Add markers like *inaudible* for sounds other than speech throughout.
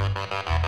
No.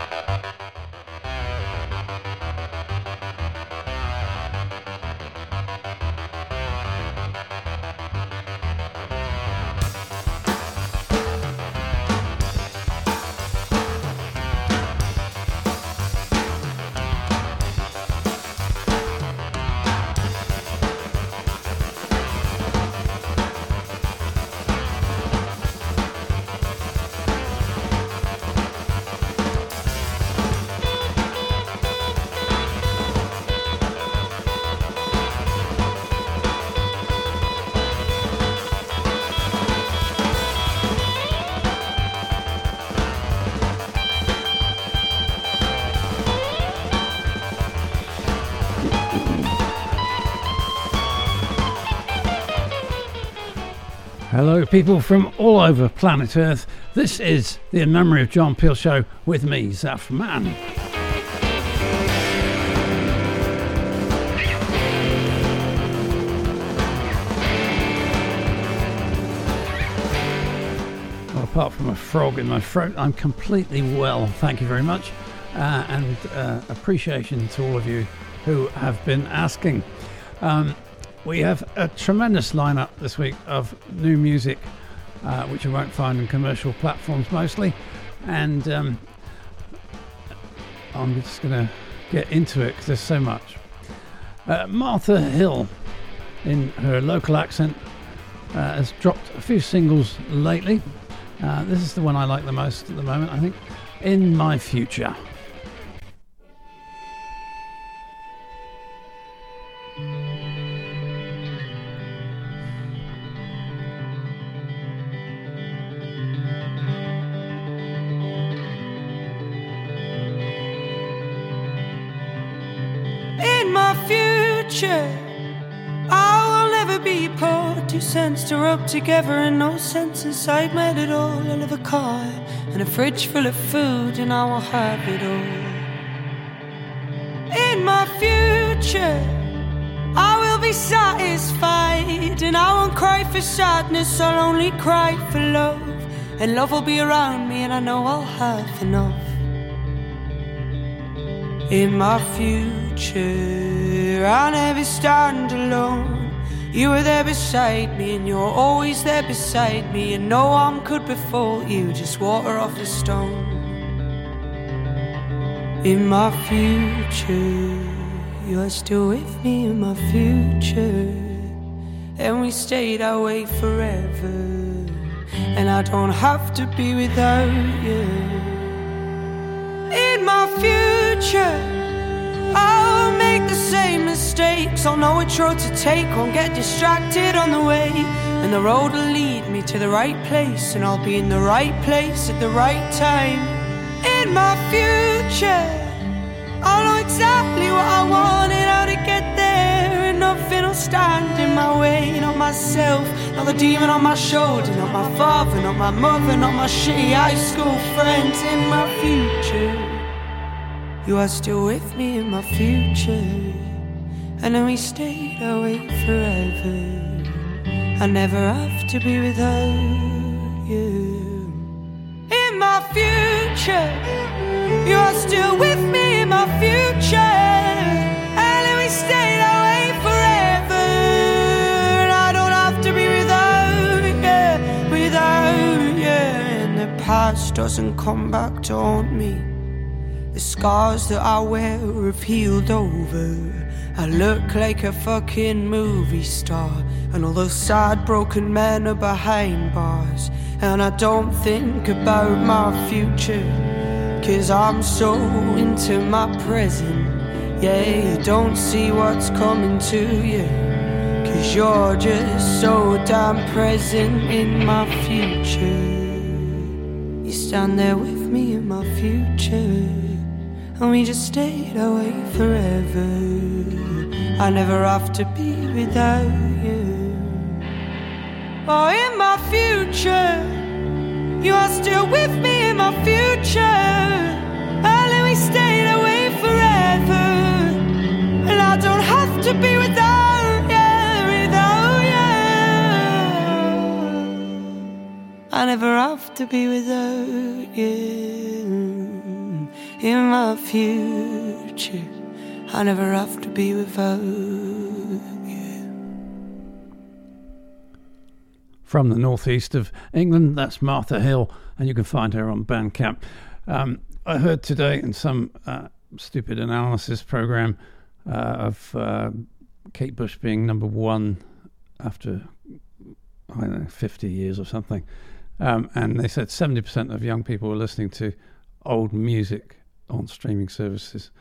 Hello, people from all over planet Earth. This is the In Memory of John Peel show with me, Zaf Man. Well, apart from a frog in my throat, I'm completely well. Thank you very much. Uh, and uh, appreciation to all of you who have been asking. Um, we have a tremendous lineup this week of new music, uh, which you won't find on commercial platforms mostly. And um, I'm just going to get into it because there's so much. Uh, Martha Hill, in her local accent, uh, has dropped a few singles lately. Uh, this is the one I like the most at the moment, I think. In My Future. To rub together and no sense inside made it all. I live a car and a fridge full of food, and I will have it all. In my future, I will be satisfied, and I won't cry for sadness, I'll only cry for love. And love will be around me, and I know I'll have enough. In my future, I'll never stand alone. You were there beside me, and you're always there beside me, and no harm could befall you, just water off a stone. In my future, you are still with me in my future, and we stayed our way forever, and I don't have to be without you. In my future, make the same mistakes. I'll know which road to take, won't get distracted on the way. And the road will lead me to the right place, and I'll be in the right place at the right time. In my future, I'll know exactly what I want and how to get there. And nothing will stand in my way, not myself, not the demon on my shoulder, not my father, not my mother, not my shitty high school friends. In my future. You are still with me in my future. And then we stayed away forever. I never have to be without you. In my future, you are still with me in my future. And we stayed away forever. And I don't have to be without you, without you. And the past doesn't come back to haunt me. The scars that I wear have healed over. I look like a fucking movie star. And all those sad, broken men are behind bars. And I don't think about my future. Cause I'm so into my present. Yeah, you don't see what's coming to you. Cause you're just so damn present in my future. You stand there with me in my future and we just stayed away forever. I never have to be without you. Oh, in my future, you are still with me in my future. Oh, and we stayed away forever, and I don't have to be without you, without you. I never have to be without you. In my future. I never have to be without you. From the northeast of England, that's Martha Hill, and you can find her on Bandcamp. Um, I heard today in some uh, stupid analysis program uh, of uh, Kate Bush being number one after I don't know 50 years or something, um, and they said 70% of young people were listening to old music on streaming services.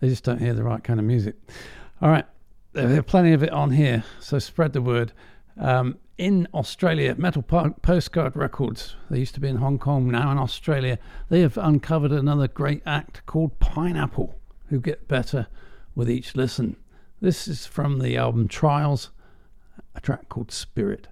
They just don't hear the right kind of music. All right, there are plenty of it on here, so spread the word. Um, in Australia, Metal Park Postcard Records, they used to be in Hong Kong, now in Australia, they have uncovered another great act called Pineapple, who get better with each listen. This is from the album Trials, a track called Spirit.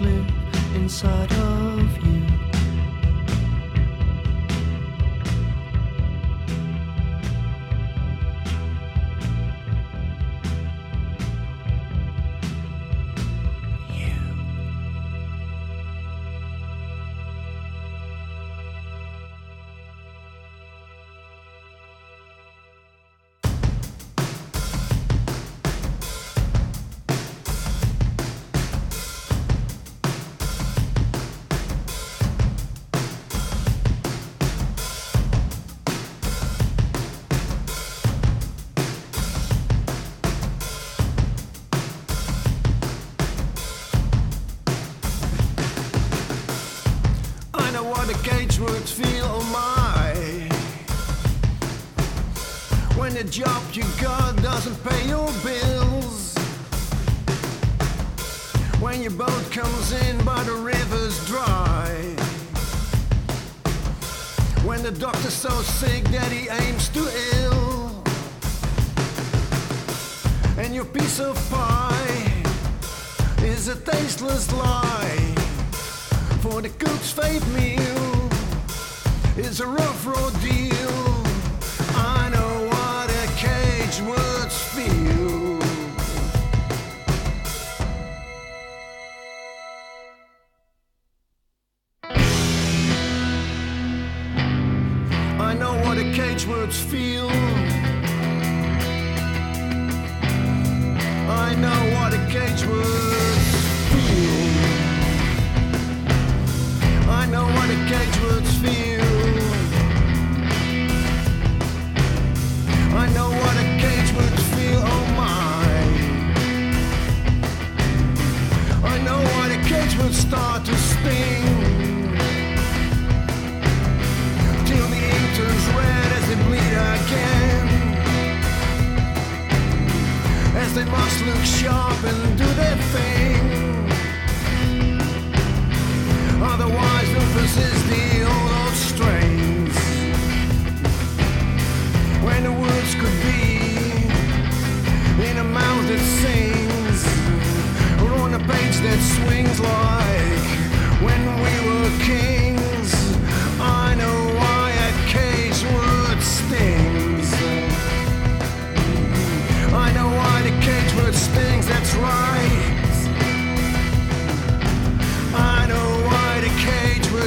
Live inside of you.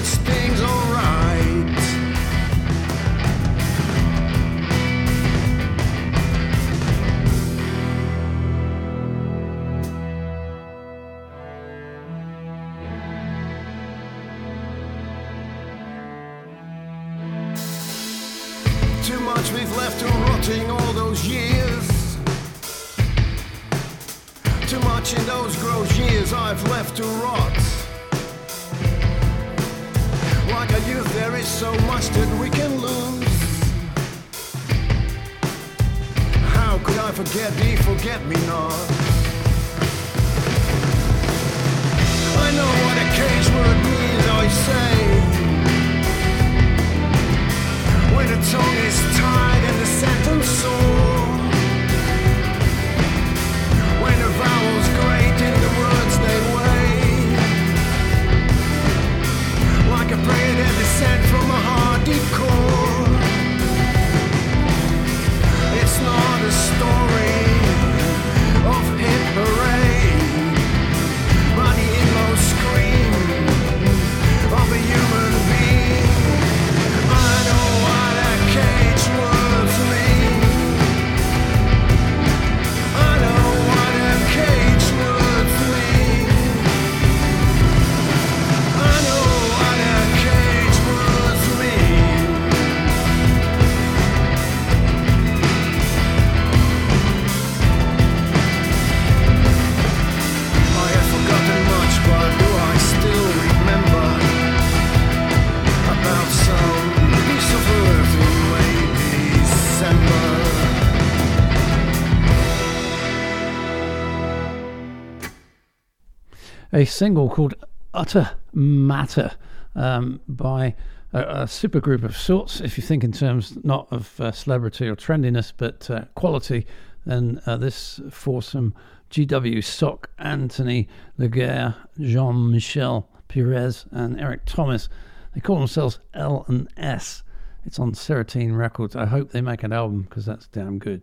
Cage a single called Utter Matter um, by a, a super group of sorts. If you think in terms not of uh, celebrity or trendiness, but uh, quality, then uh, this foursome GW Sok, Anthony Laguerre, Jean Michel Perez, and Eric Thomas. They call themselves L and S. It's on Serotonin Records. I hope they make an album because that's damn good.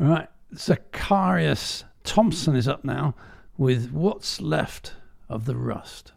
All right, Zacharias Thompson is up now with What's Left of the Rust.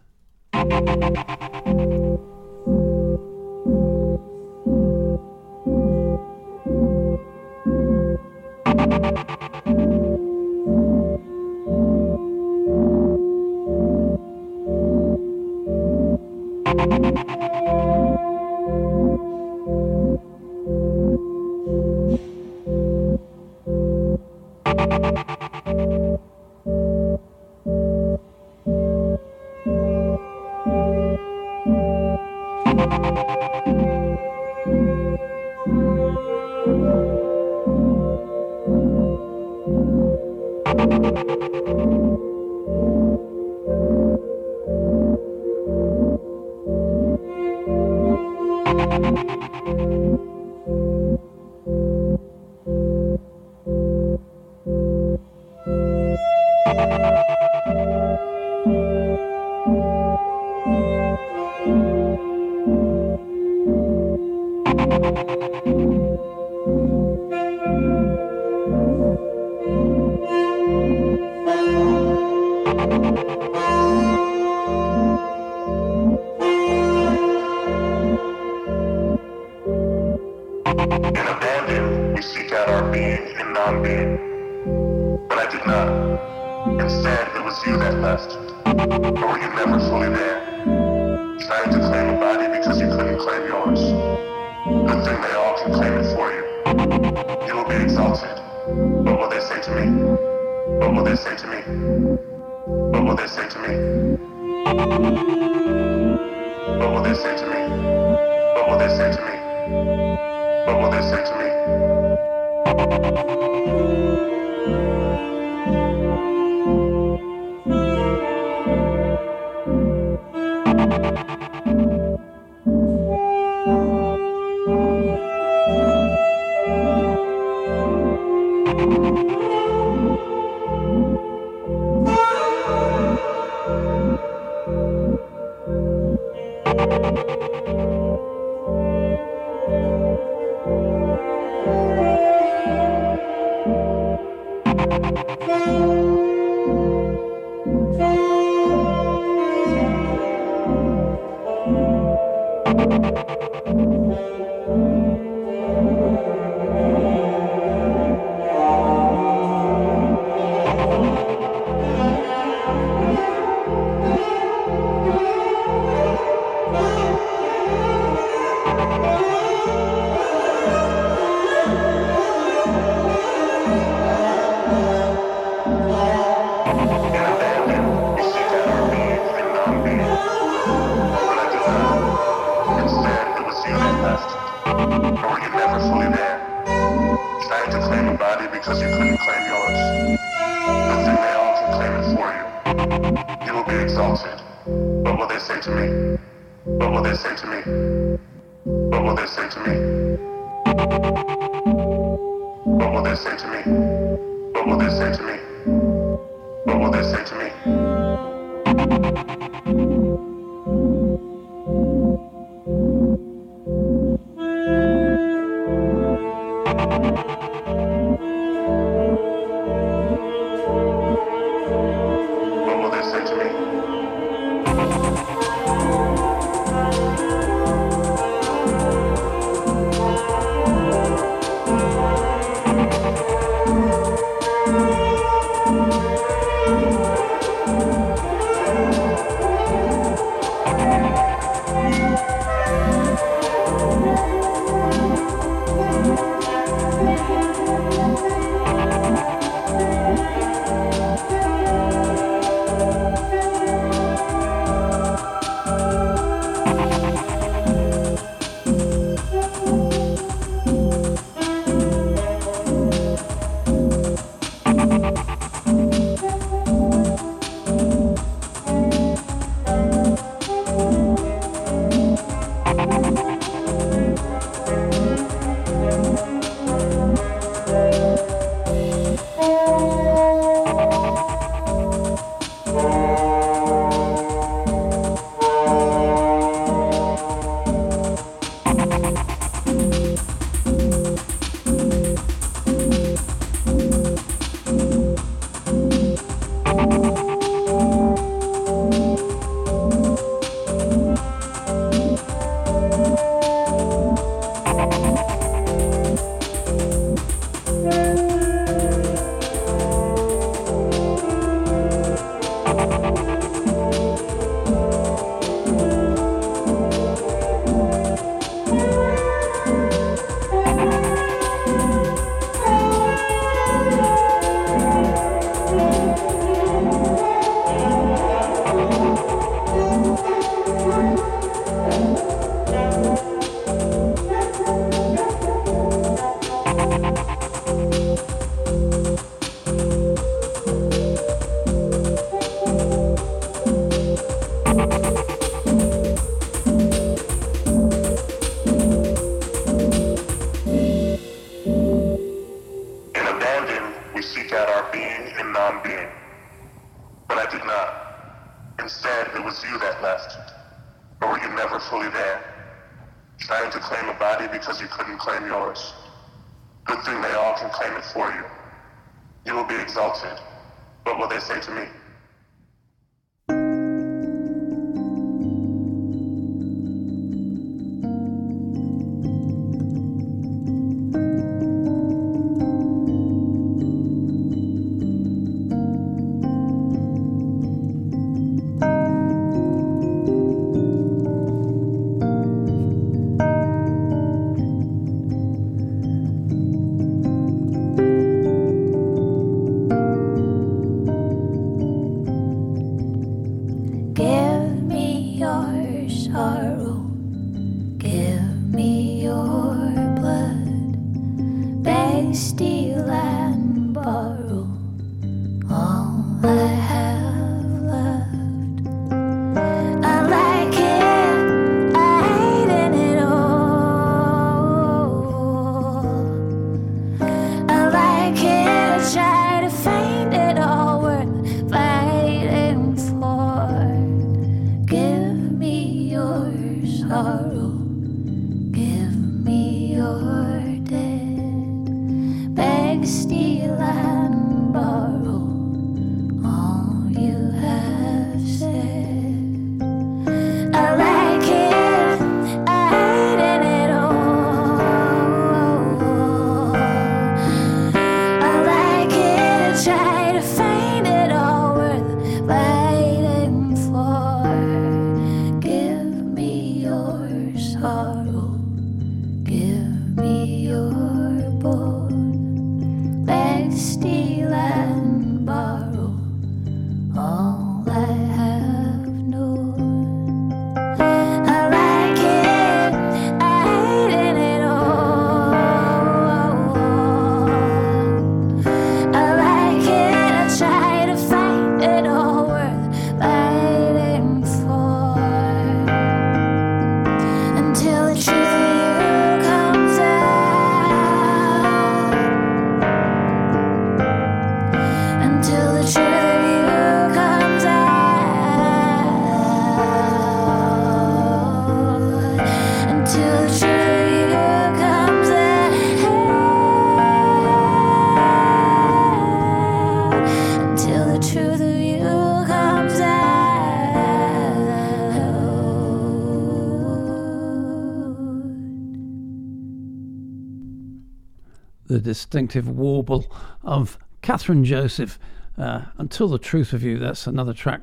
Distinctive warble of Kathryn Joseph. Uh, Until the Truth of You, that's another track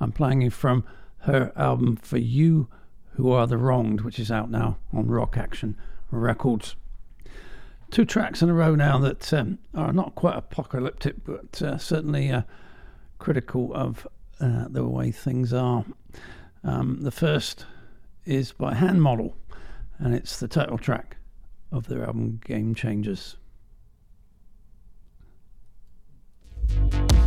I'm playing you from her album For You Who Are the Wronged, which is out now on Rock Action Records. Two tracks in a row now that um, are not quite apocalyptic, but uh, certainly uh, critical of uh, the way things are. Um, the first is by Hand Model, and it's the title track of their album Game Changers. Fear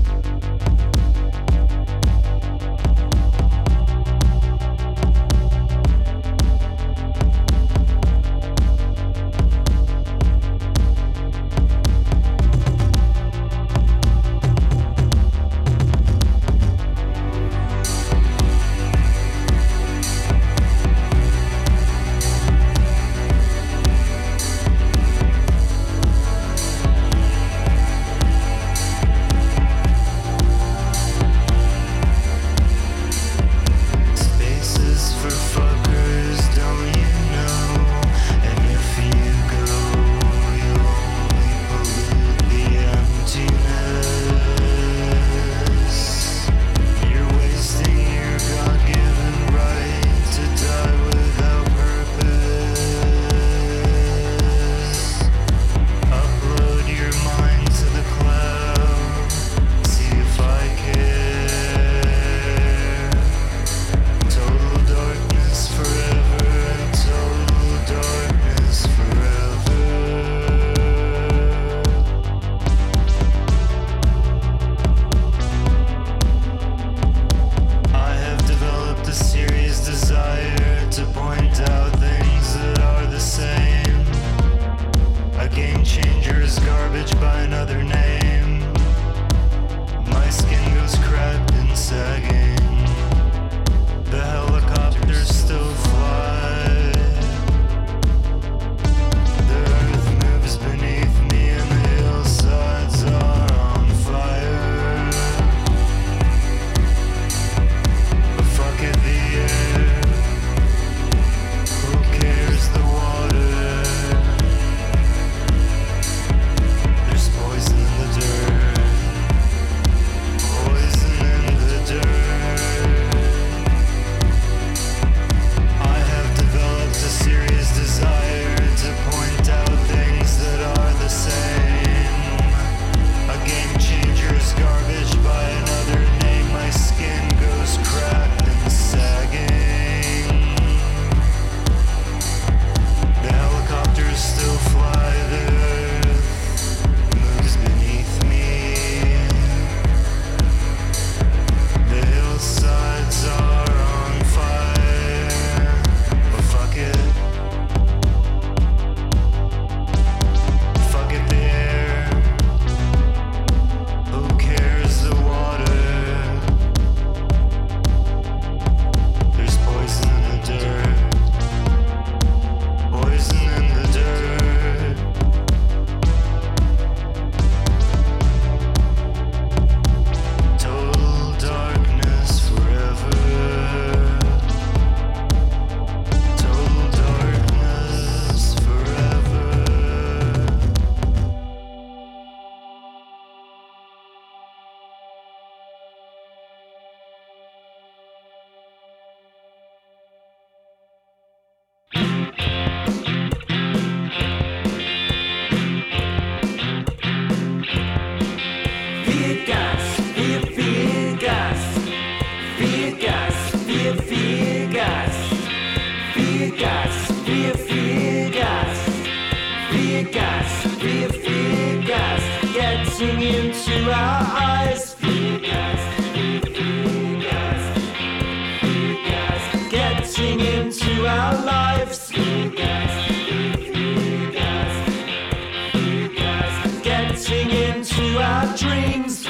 dreams.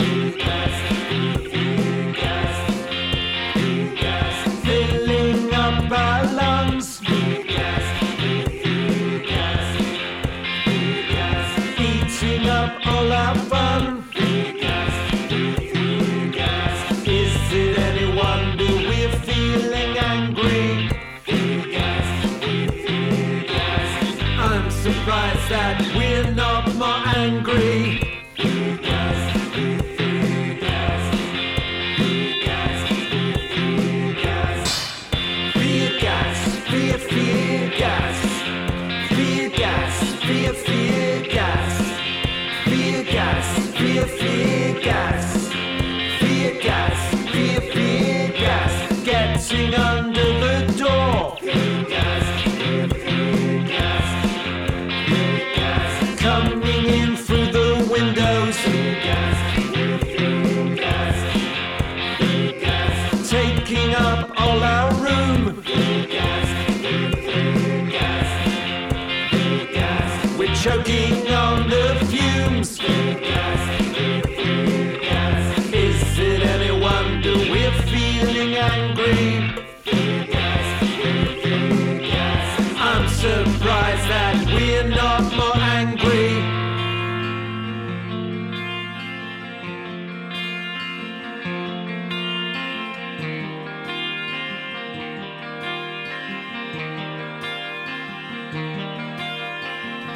Gas.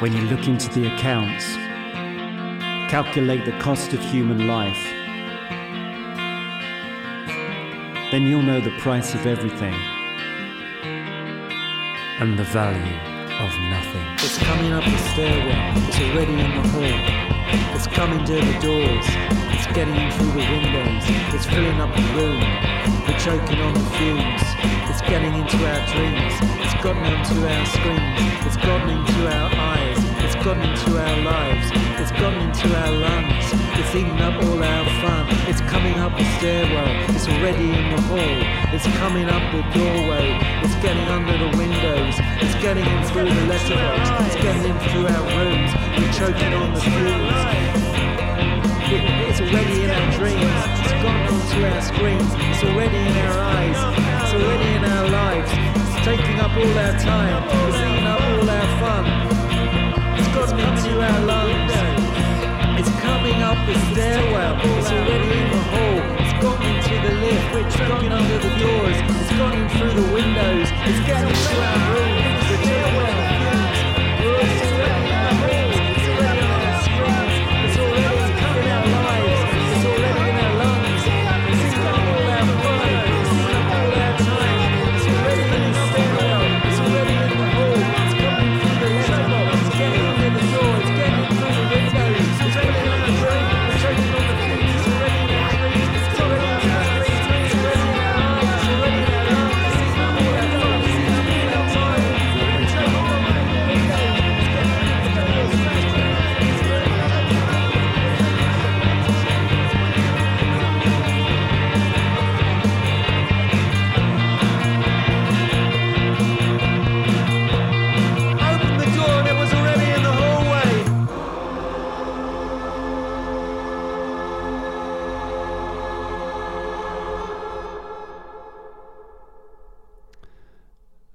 When you look into the accounts, calculate the cost of human life, then you'll know the price of everything and the value of nothing. It's coming up the stairwell. It's already in the hall. It's coming to the doors. It's getting in through the windows. It's filling up the room. We're choking on the fumes. It's getting into our dreams. It's gotten into our screens. It's gotten into our eyes. It's gotten into our lives. It's gotten into our lungs. It's eating up all our fun. It's coming up the stairwell. It's already in the hall. It's coming up the doorway. It's getting under the windows. It's getting in through the letterbox. It's getting in through our rooms. We're choking on the fumes. It's already in our dreams. It's gone onto our screens. It's already in our up all our time. It's eating up all our fun. It's gotten into our lungs. It's coming up the stairwell. It's already in the hall. It's gotten into the lift. It's gotten under the doors. It's gotten through the windows. It's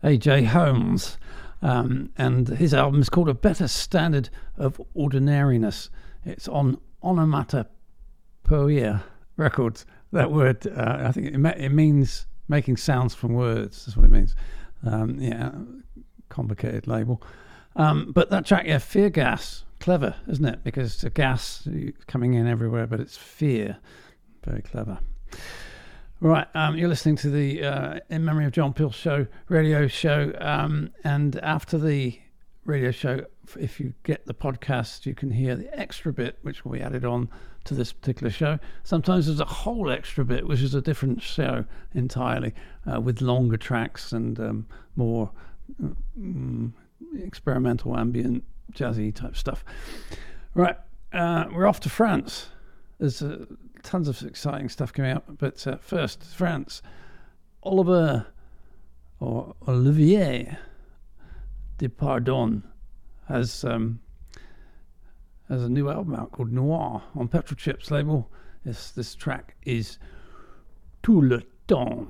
A.J. Holmes, um, and his album is called A Better Standard of Ordinariness. It's on Onomatopoeia Records. That word, uh, I think it, it means making sounds from words. That's what it means. Um, yeah, complicated label. Um, but that track, yeah, Fear Gas, clever, isn't it? Because it's a gas coming in everywhere, but it's fear. Very clever. Right, um, you're listening to the uh, In Memory of John Peel show, radio show. Um, and after the radio show, if you get the podcast, you can hear the extra bit, which will be added on to this particular show. Sometimes there's a whole extra bit, which is a different show entirely, uh, with longer tracks and um, more mm, experimental, ambient, jazzy type stuff. Right, uh, we're off to France. There's a tons of exciting stuff coming up. But uh, first, France. Oliver or Olivier Depardon has um, has a new album out called Noir on Petrol Chips label. This this track is Tout le temps.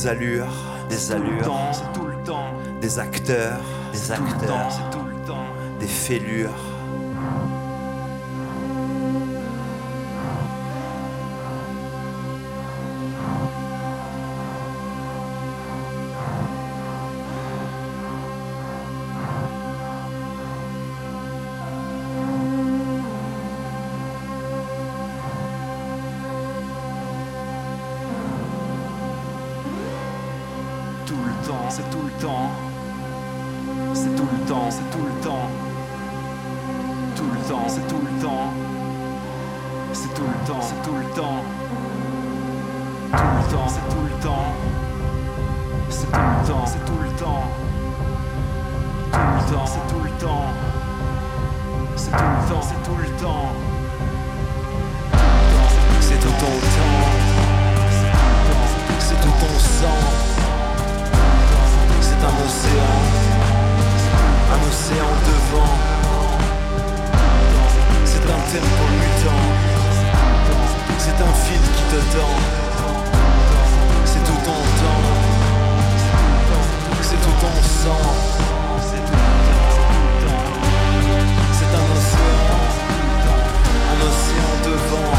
des allures, des allures, des acteurs, des acteurs, des fêlures. c'est tout le temps, c'est tout le temps, c'est tout le temps, tout le temps, c'est tout le temps, c'est tout le temps, c'est tout le temps, tout le temps, c'est tout le temps, c'est tout le temps, c'est tout le temps, tout le temps, c'est tout le temps, c'est tout le temps, c'est tout le temps, c'est tout le temps, c'est tout le temps, c'est tout le temps, c'est un océan, un océan devant. C'est un tempo mutant, c'est un fil qui te tend. C'est tout ton temps, c'est tout ton sang. C'est un océan, un océan devant.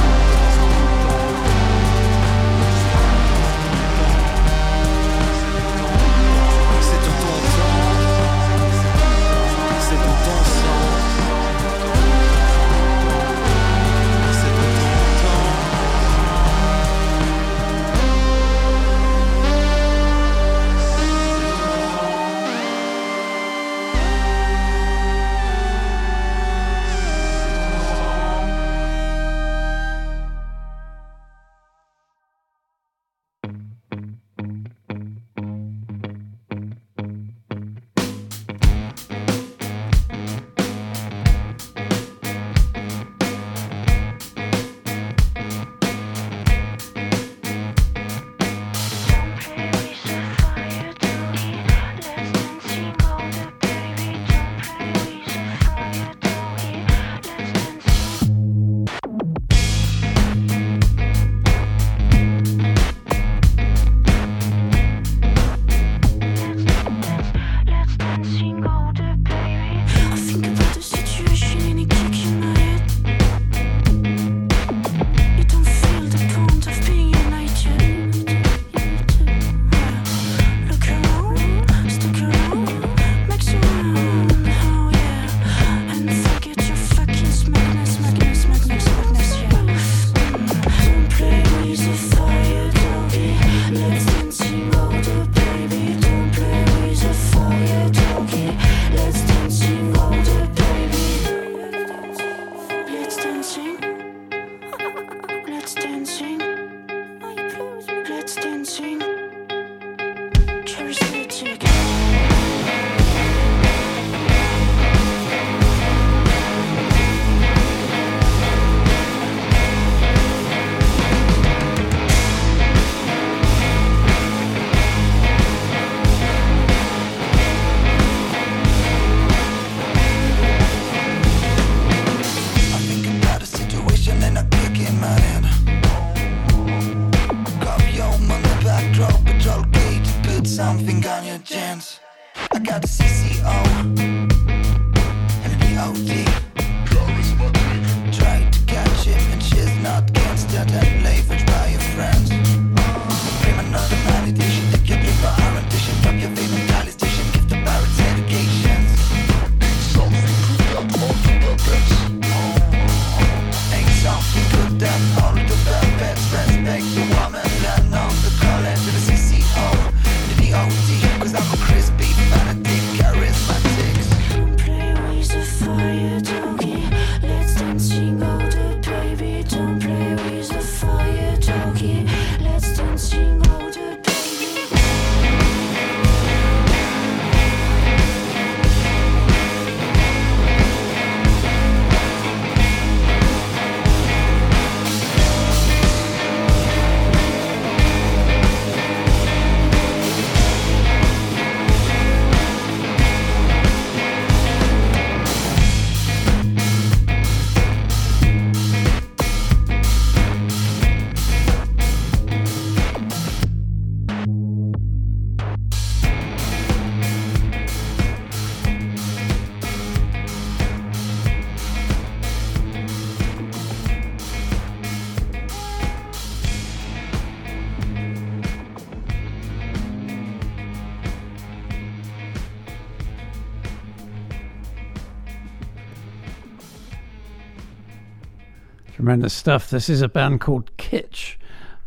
Tremendous stuff. This is a band called Kitsch.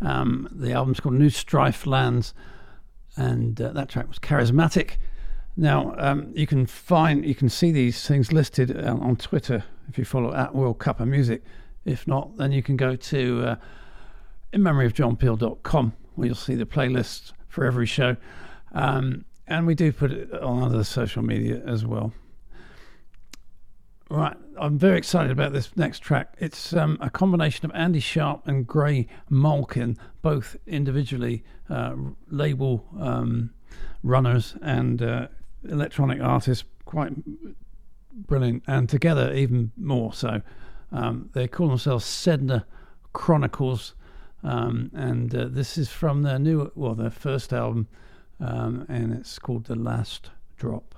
Um, the album's called New Strife Lands, and uh, that track was Charismatic. Now um, you can find, you can see these things listed uh, on Twitter if you follow at World Cup of Music. If not, then you can go to uh, inmemoryofjohnpeel.com where you'll see the playlist for every show. Um, and we do put it on other social media as well. Right, I'm very excited about this next track. It's um, a combination of Andy Sharp and Grey Malkin, both individually uh, label um, runners and uh, electronic artists, quite brilliant, and together even more so. Um, they call themselves Sedna Chronicles, um, and uh, this is from their new, well, their first album, um, and it's called The Last Drop.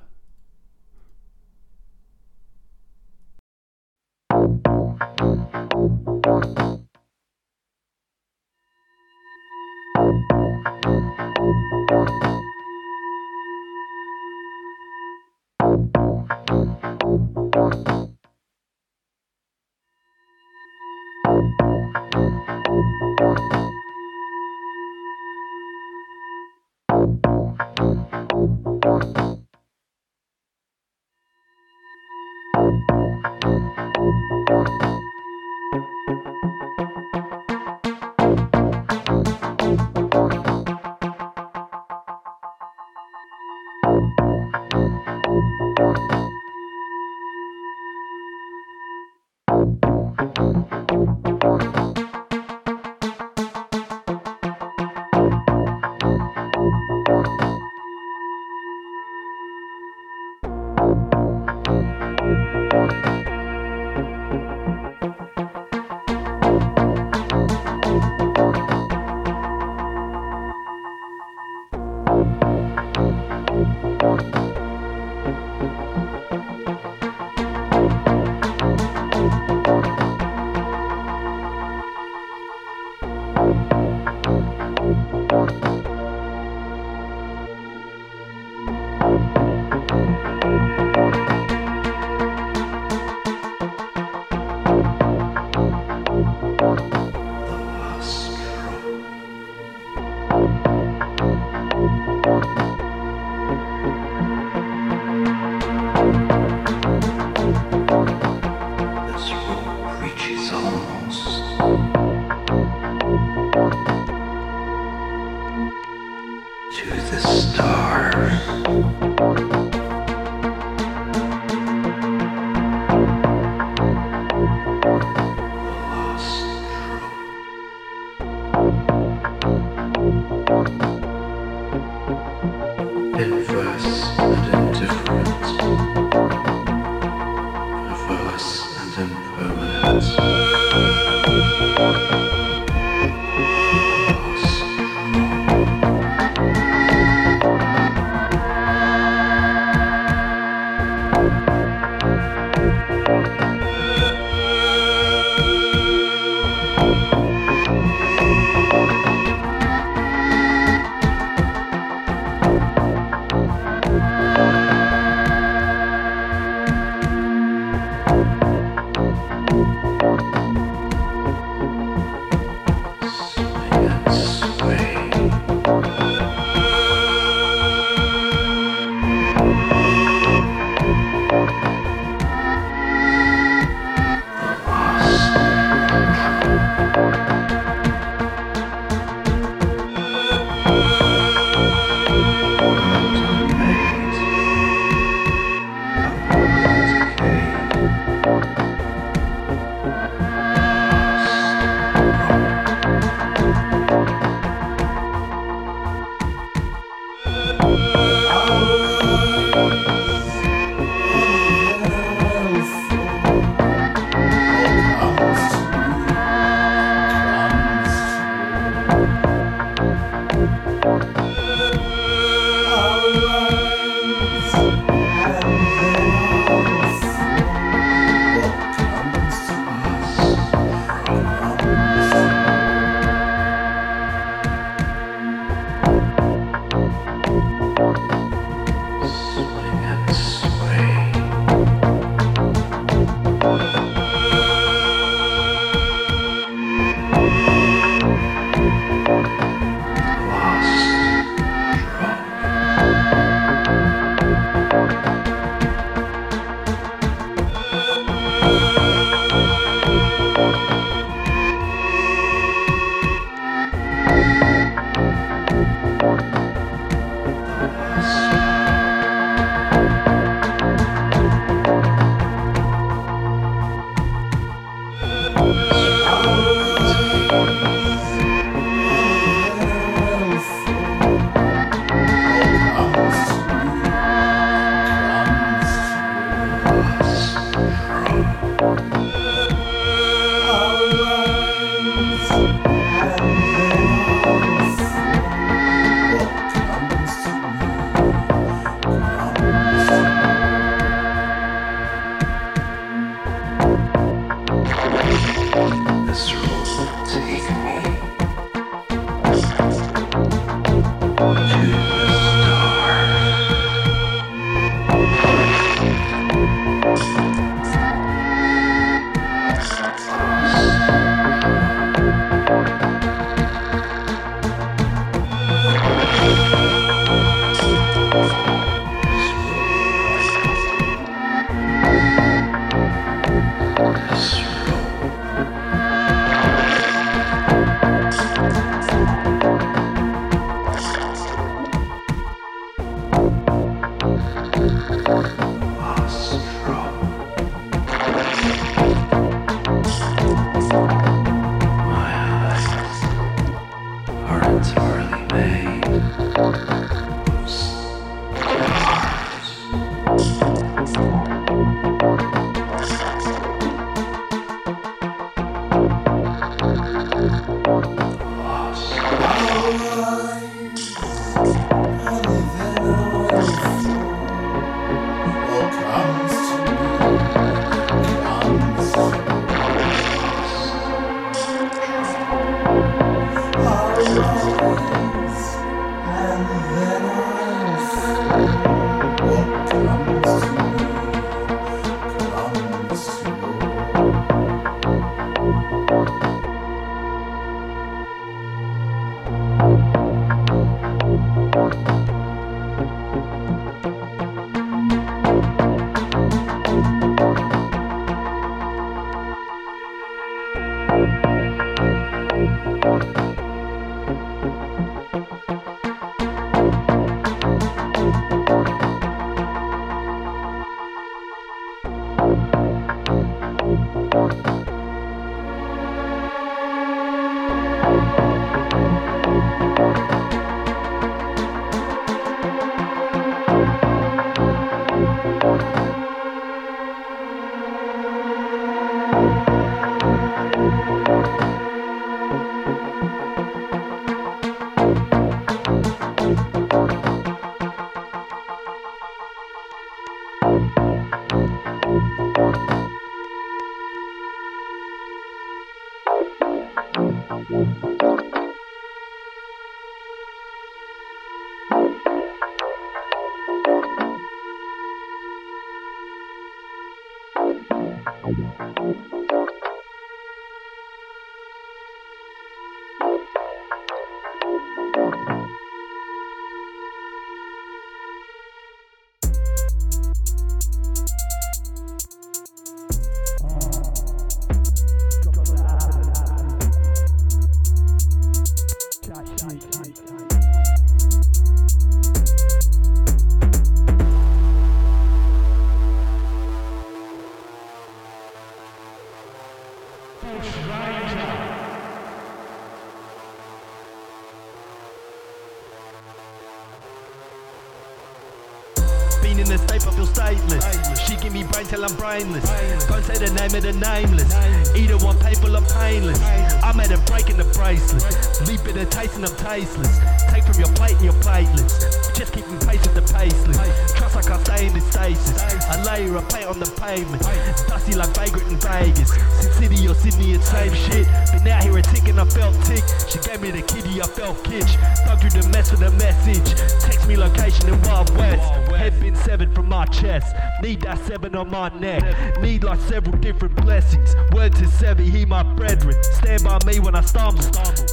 I'm brainless. Can't say the name of the nameless. Either one paper, I'm painless. I made a break in the bracelet. Leap it a taste and I'm tasteless. Take from your plate and your platelets. Just keeping pace with the paceless. Trust I can't stay in this stasis. I layer a paint on the pavement. Dusty like vagrant in Vegas. Sin City or Sydney, it's same shit. Been out here a tick and I felt tick. She gave me the kitty, I felt kitsch. Thug through the mess with a message. Text me location in Wild West. Head been severed from my chest. Need that seven on my neck. Need like several different blessings. Word to Sevi, he my brethren. Stand by me when I stumble.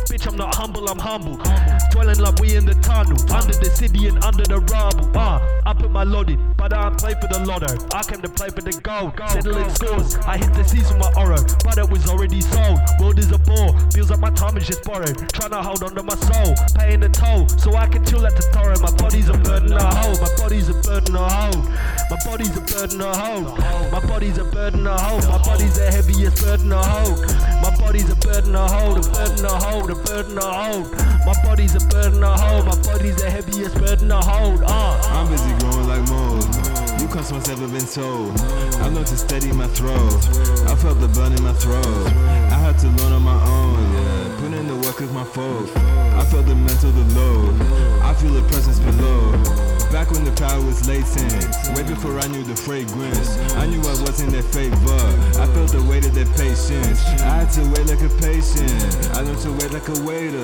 Bitch, I'm not humble, I'm humble. Dwelling like we in the tunnel. Under the city and under the rubble. Uh, I put my load in, but I don't play for the lotto. I came to play for the gold. Settling scores. I hit the season with my oro, but it was already sold. World is a bore. Feels like my time is just borrowed. Trying to hold on to my soul. Paying the toll, so I can chill at the Toro. My body's a burden to hold. My body's a burden to hold. My body's a burden to hold. My body's a burden to hold. My body's the heaviest burden to hold. My body's a burden to hold. A burden to hold. A burden to hold. My body's a burden to hold. My body's the heaviest burden to hold. Uh. I'm busy growing like mold. You customers ever been told. I learned to steady my throat. I felt the burn in my throat. I had to learn on my own. Put in the work with my folk. I felt the mental, the load. I feel the presence. Back when the power was latent, way before I knew the fragrance. I knew I was in their favor. I felt the weight of their patience. I had to wait like a patient. I learned to wait like a waiter.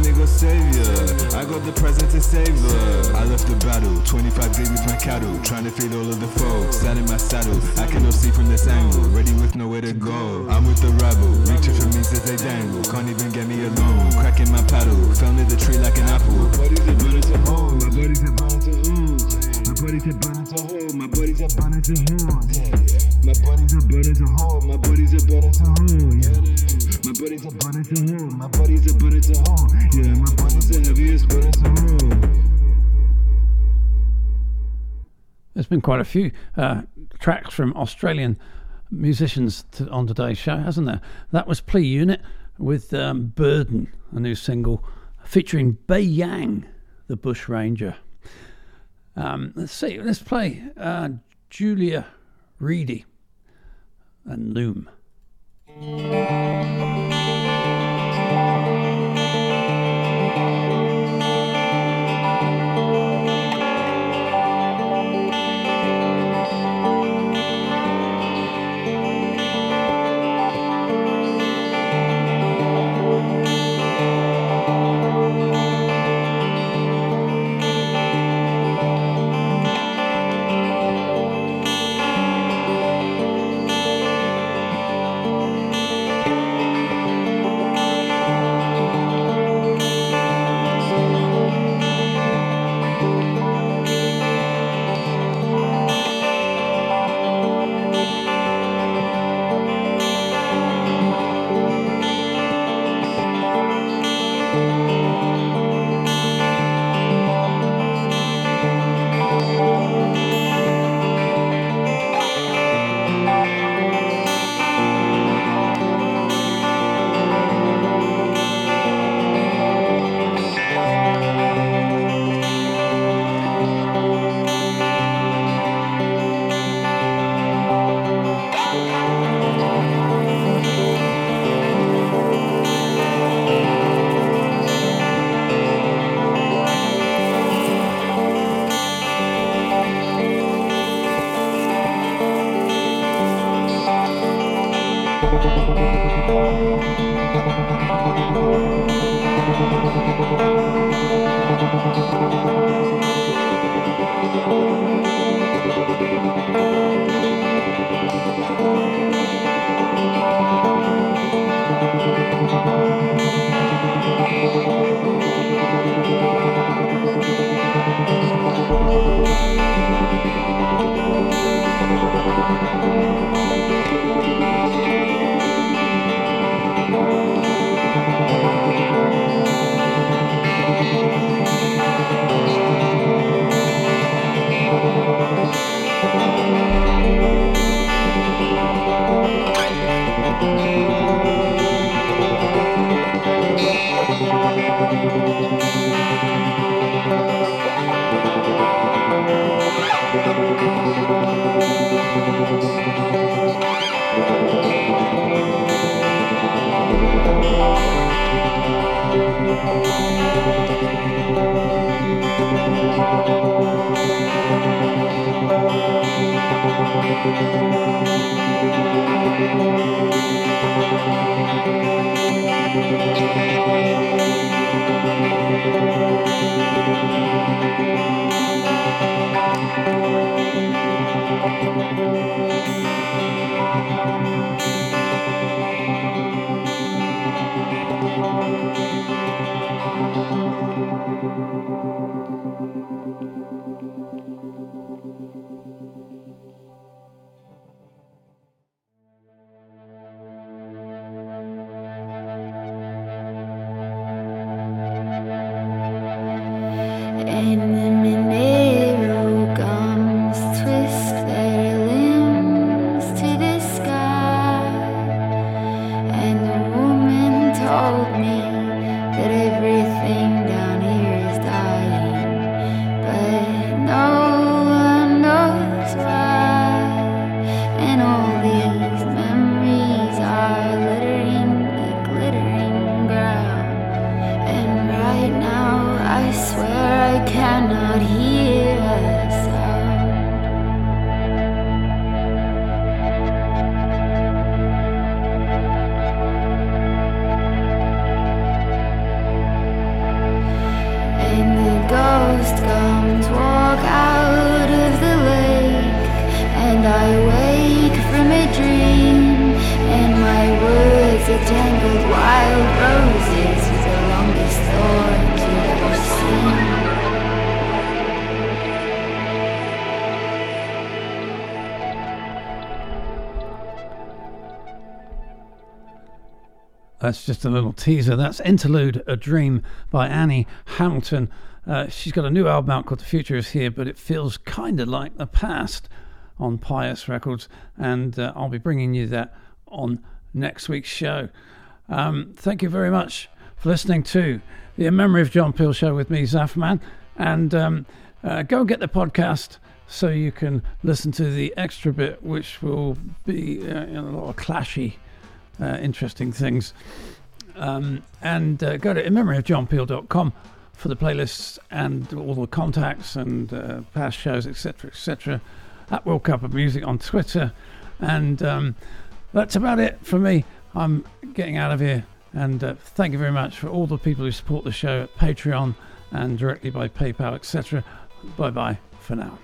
Me go savior. I got the present to savor. I left the battle, 25 days with my cattle, trying to feed all of the folks. Sat in my saddle, I cannot see from this angle. Ready with nowhere to go. I'm with the rabble, reaching for me as they dangle. Can't even get me alone. Cracking my paddle, fell near the tree like an apple. Oh, my body's a hold, my body's My to hold, my to. My to hold, my to hold. My to hold, my to hold. Yeah, my the heaviest to hold. There's been quite a few uh, tracks from Australian musicians to, on today's show, hasn't there? That was Plea Unit with um, Burden, a new single featuring Bei Yang, the Bush Ranger. Um, let's see, let's play uh, Julia Reidy and Loom. That's just a little teaser. That's Interlude, A Dream by Annie Hamilton. Uh, she's got a new album out called The Future Is Here, but it feels kind of like the past on Pious Records, and uh, I'll be bringing you that on next week's show. Um, thank you very much for listening to the In Memory of John Peel show with me, Zafman, and um, uh, go and get the podcast so you can listen to the extra bit, which will be uh, a lot of clashy uh, interesting things. Um, and uh, go to inmemoryofjohnpeel.com for the playlists and all the contacts and uh, past shows, etc., etc. At World Cup of Music on Twitter. And um, that's about it for me. I'm getting out of here. And uh, thank you very much for all the people who support the show at Patreon and directly by PayPal, etc. Bye bye for now.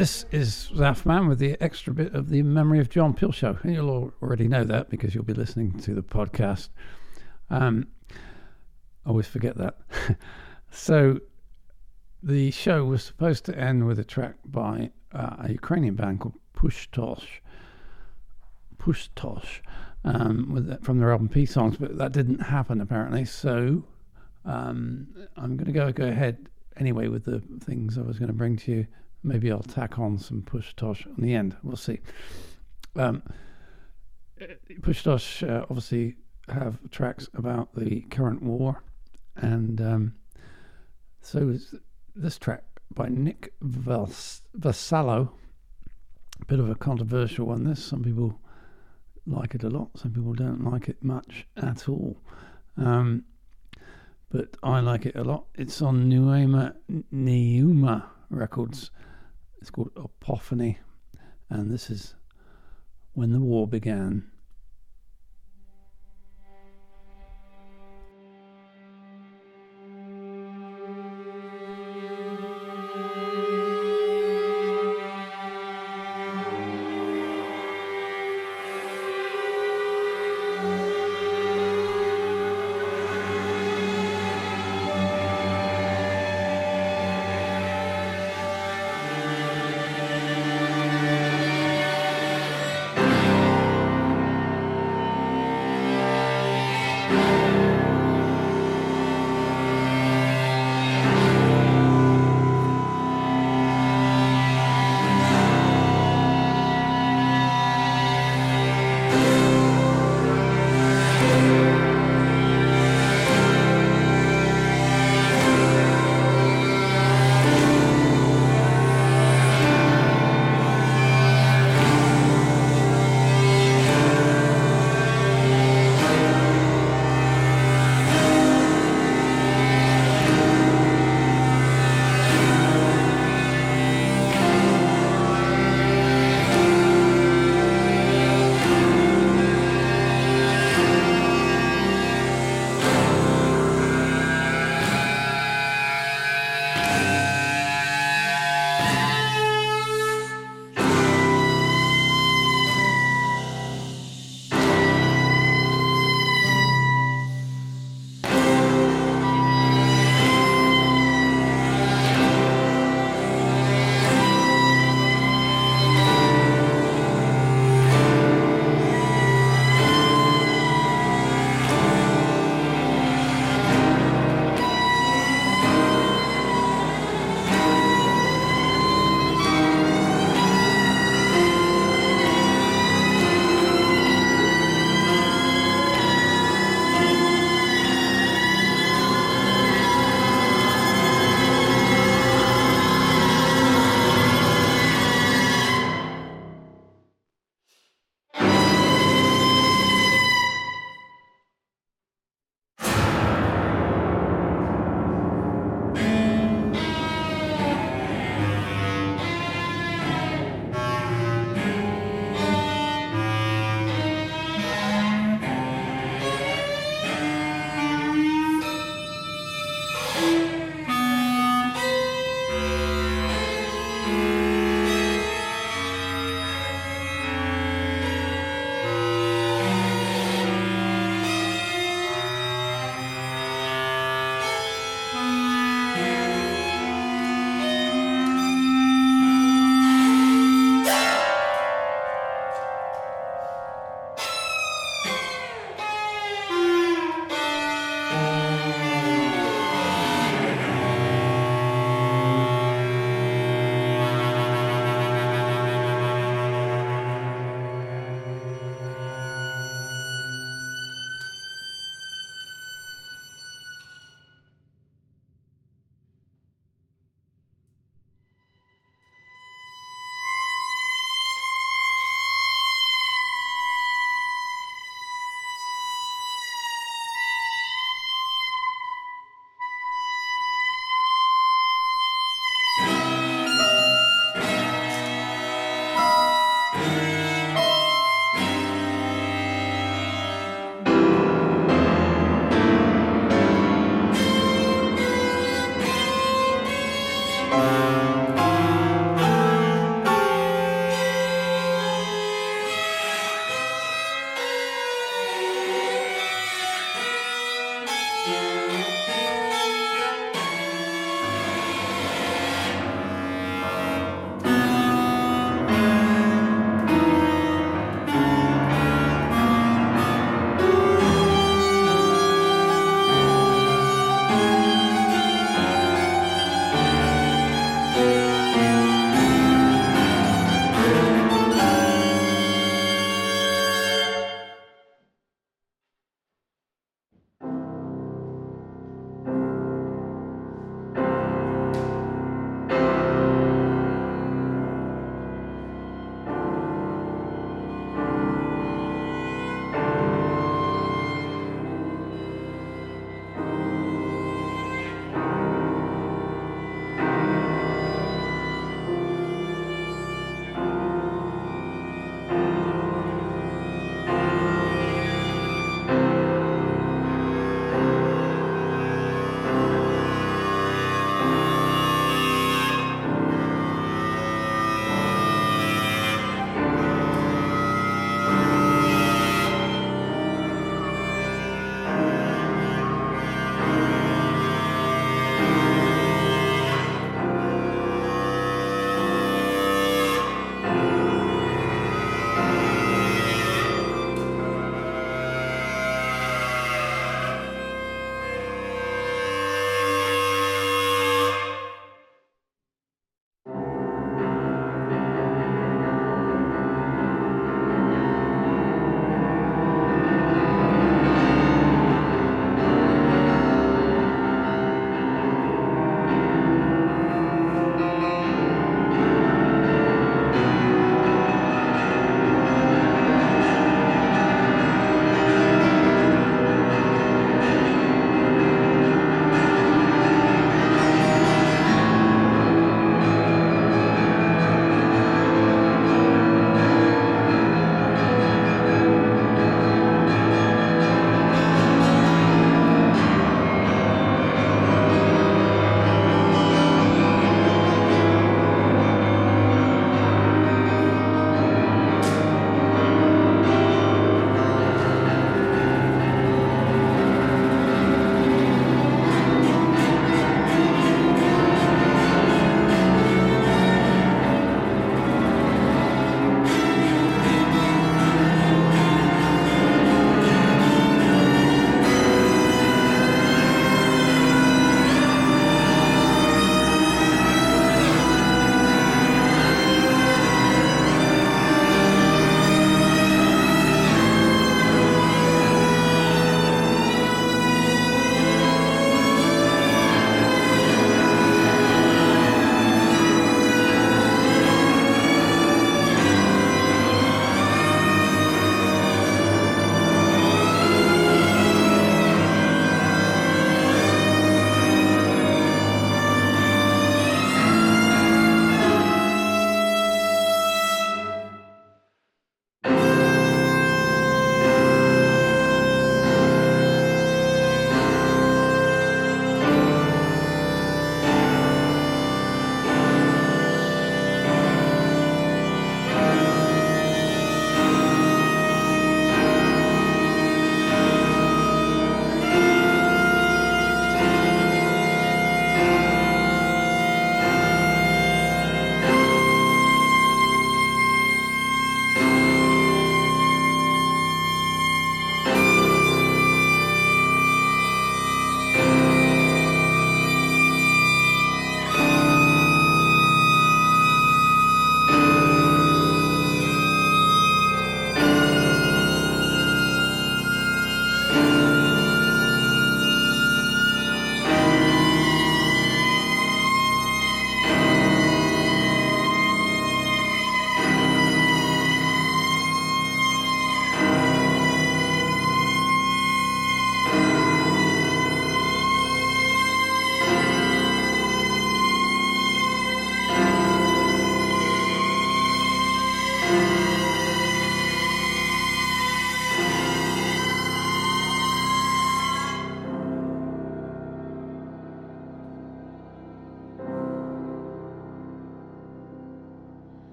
This is Zaf with the extra bit of the Memory of John Peel show. And you'll already know that because you'll be listening to the podcast. Um, I always forget that. *laughs* so the show was supposed to end with a track by uh, a Ukrainian band called Pushtosh. Pushtosh. Um, with from their album Peace Songs, but that didn't happen apparently. So um, I'm going to go go ahead anyway with the things I was going to bring to you. Maybe I'll tack on some Pushtosh on the end. We'll see. Um, Pushtosh uh, obviously have tracks about the current war, and um, so is this track by Nick Vas- Vasallo. A bit of a controversial one. This some people like it a lot, some people don't like it much at all. Um, but I like it a lot. It's on Nuema Neuma Records. It's called Epiphany, and this is when the war began.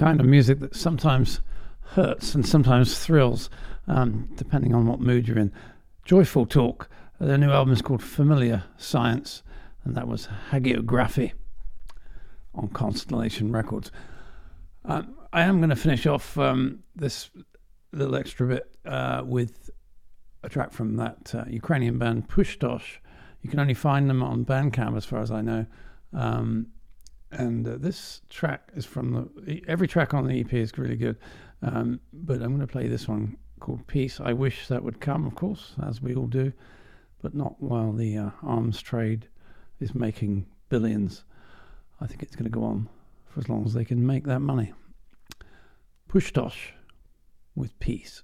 Kind of music that sometimes hurts and sometimes thrills, um, depending on what mood you're in. Joyful Talk, their new album is called Familiar Science, and that was Hagiography on Constellation Records. Um, I am going to finish off um, this little extra bit uh, with a track from that uh, Ukrainian band Pushtosh. You can only find them on Bandcamp, as far as I know. Um, and uh, this track is from the every track on the EP is really good, um, but I'm going to play this one called Peace. I wish that would come, of course, as we all do, but not while the uh, arms trade is making billions. I think it's going to go on for as long as they can make that money. Pushtosh with peace.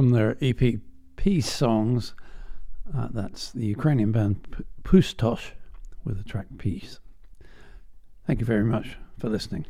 From their EP Peace Songs. Uh, that's the Ukrainian band Pustosh with the track Peace. Thank you very much for listening.